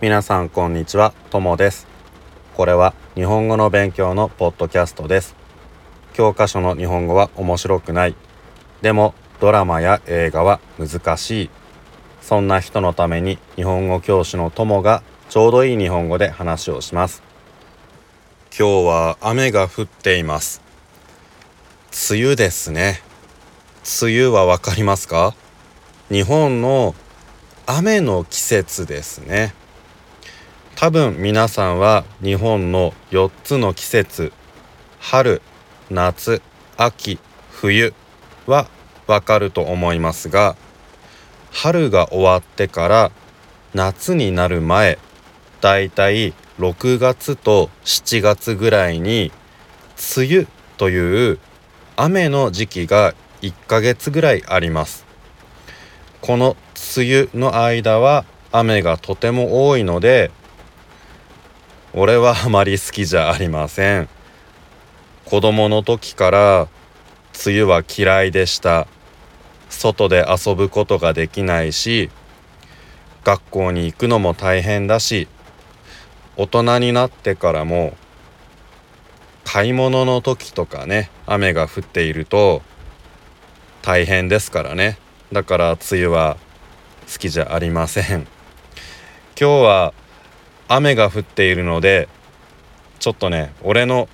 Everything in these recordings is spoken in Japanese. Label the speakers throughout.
Speaker 1: 皆さんこんにちは、ともです。これは日本語の勉強のポッドキャストです。教科書の日本語は面白くない。でもドラマや映画は難しい。そんな人のために日本語教師のともがちょうどいい日本語で話をします。今日は雨が降っています。梅雨ですね。梅雨はわかりますか？日本の雨の季節ですね。多分皆さんは日本の4つの季節春夏秋冬はわかると思いますが春が終わってから夏になる前だいたい6月と7月ぐらいに梅雨という雨の時期が1ヶ月ぐらいあります。この梅雨の間は雨がとても多いので俺はあまり好きじゃありません。子供の時から梅雨は嫌いでした。外で遊ぶことができないし学校に行くのも大変だし大人になってからも買い物の時とかね雨が降っていると大変ですからね。だから梅雨は好きじゃありません。今日は雨が降っているのでちょっとね俺の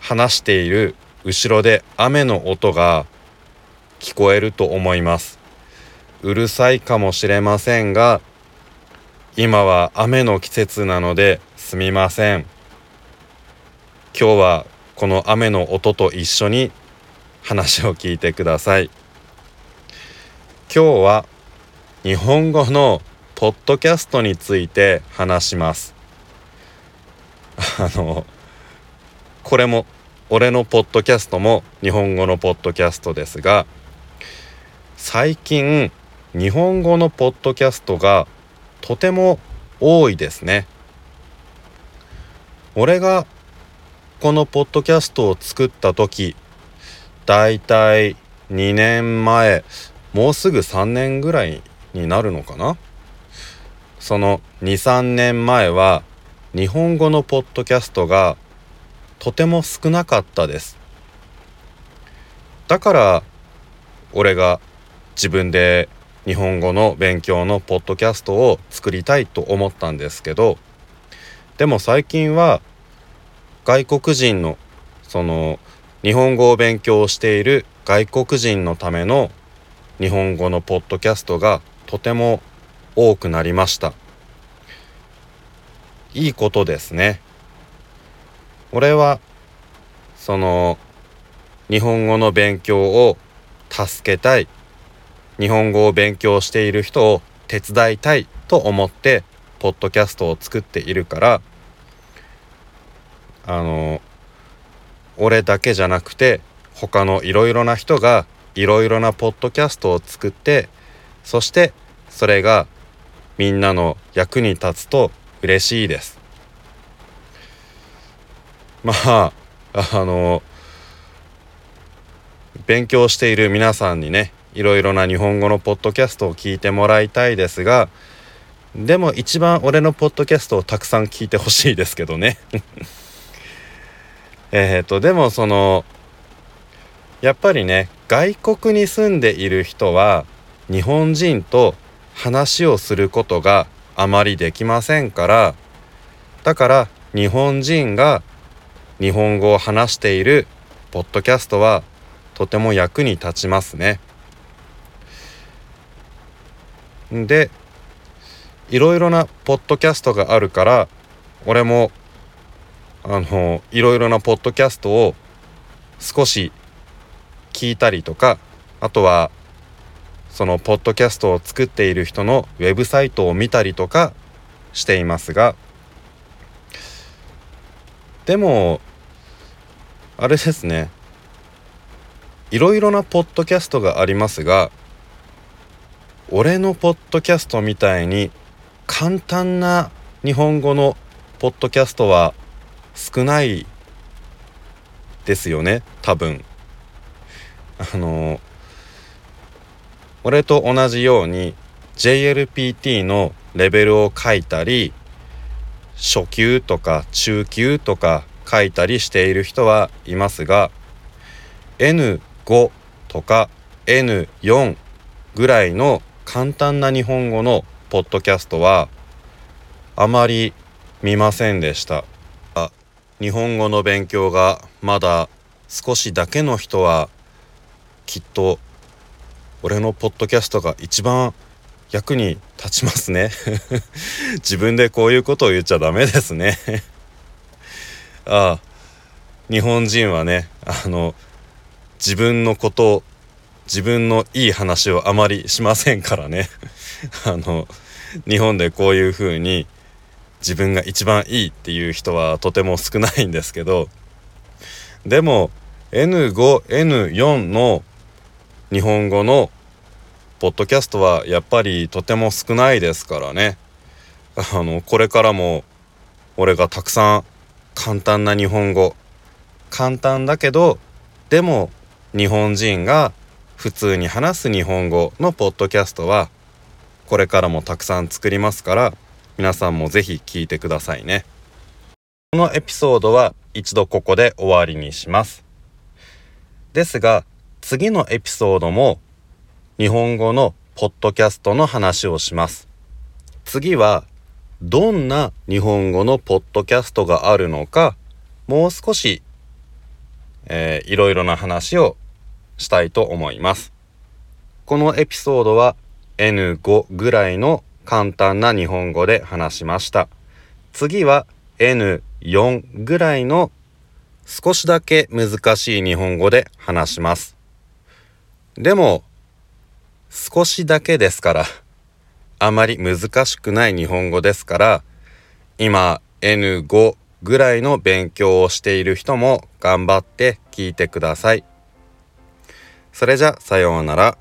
Speaker 1: 話している後ろで雨の音が聞こえると思います。うるさいかもしれませんが今は雨の季節なのですみません。今日はこの雨の音と一緒に話を聞いてください。今日は日本語のポッドキャストについて話します。あのこれも俺のポッドキャストも日本語のポッドキャストですが最近日本語のポッドキャストがとても多いですね。俺がこのポッドキャストを作った時だいたい2年前もうすぐ3年ぐらいになるのかな？その23年前は日本語のポッドキャストがとても少なかったですだから俺が自分で日本語の勉強のポッドキャストを作りたいと思ったんですけどでも最近は外国人のその日本語を勉強している外国人のための日本語のポッドキャストがとても多くなりました。いいことですね。俺はその日本語の勉強を助けたい日本語を勉強している人を手伝いたいと思ってポッドキャストを作っているからあの俺だけじゃなくて他のいろいろな人がいろいろなポッドキャストを作ってそしてそれがみんなの役に立つと嬉しいです。まああの勉強している皆さんにねいろいろな日本語のポッドキャストを聞いてもらいたいですがでも一番俺のポッドキャストをたくさん聞いてほしいですけどね。えっとでもそのやっぱりね外国に住んでいる人は日本人と話をすることがあまりできませんからだから日本人が日本語を話しているポッドキャストはとても役に立ちますね。でいろいろなポッドキャストがあるから俺もあのいろいろなポッドキャストを少し聞いたりとかあとはそのポッドキャストを作っている人のウェブサイトを見たりとかしていますがでもあれですね。いろいろなポッドキャストがありますが俺のポッドキャストみたいに簡単な日本語のポッドキャストは少ないですよね多分。あの俺と同じように JLPT のレベルを書いたり初級とか中級とか書いたりしている人はいますが N5 とか N4 ぐらいの簡単な日本語のポッドキャストはあまり見ませんでした。あ日本語の勉強がまだ少しだけの人はきっと俺のポッドキャストが一番役に立ちますね。自分でこういうことを言っちゃダメですね。ああ日本人はねあの自分のこと自分のいい話をあまりしませんからね。あの日本でこういうふうに自分が一番いいっていう人はとても少ないんですけどでも N5N4 の日本語のポッドキャストはやっぱりとても少ないですからね。あのこれからも俺がたくさん簡単な日本語簡単だけどでも日本人が普通に話す日本語のポッドキャストはこれからもたくさん作りますから皆さんもぜひ聞いてくださいね。このエピソードは一度ここで終わりにします。ですが次のエピソードも日本語のポッドキャストの話をします次はどんな日本語のポッドキャストがあるのかもう少し、えー、いろいろな話をしたいと思います。このエピソードは N5 ぐらいの簡単な日本語で話しました。次は N4 ぐらいの少しだけ難しい日本語で話します。でも少しだけですからあまり難しくない日本語ですから今 N5 ぐらいの勉強をしている人も頑張って聞いてください。それじゃさようなら。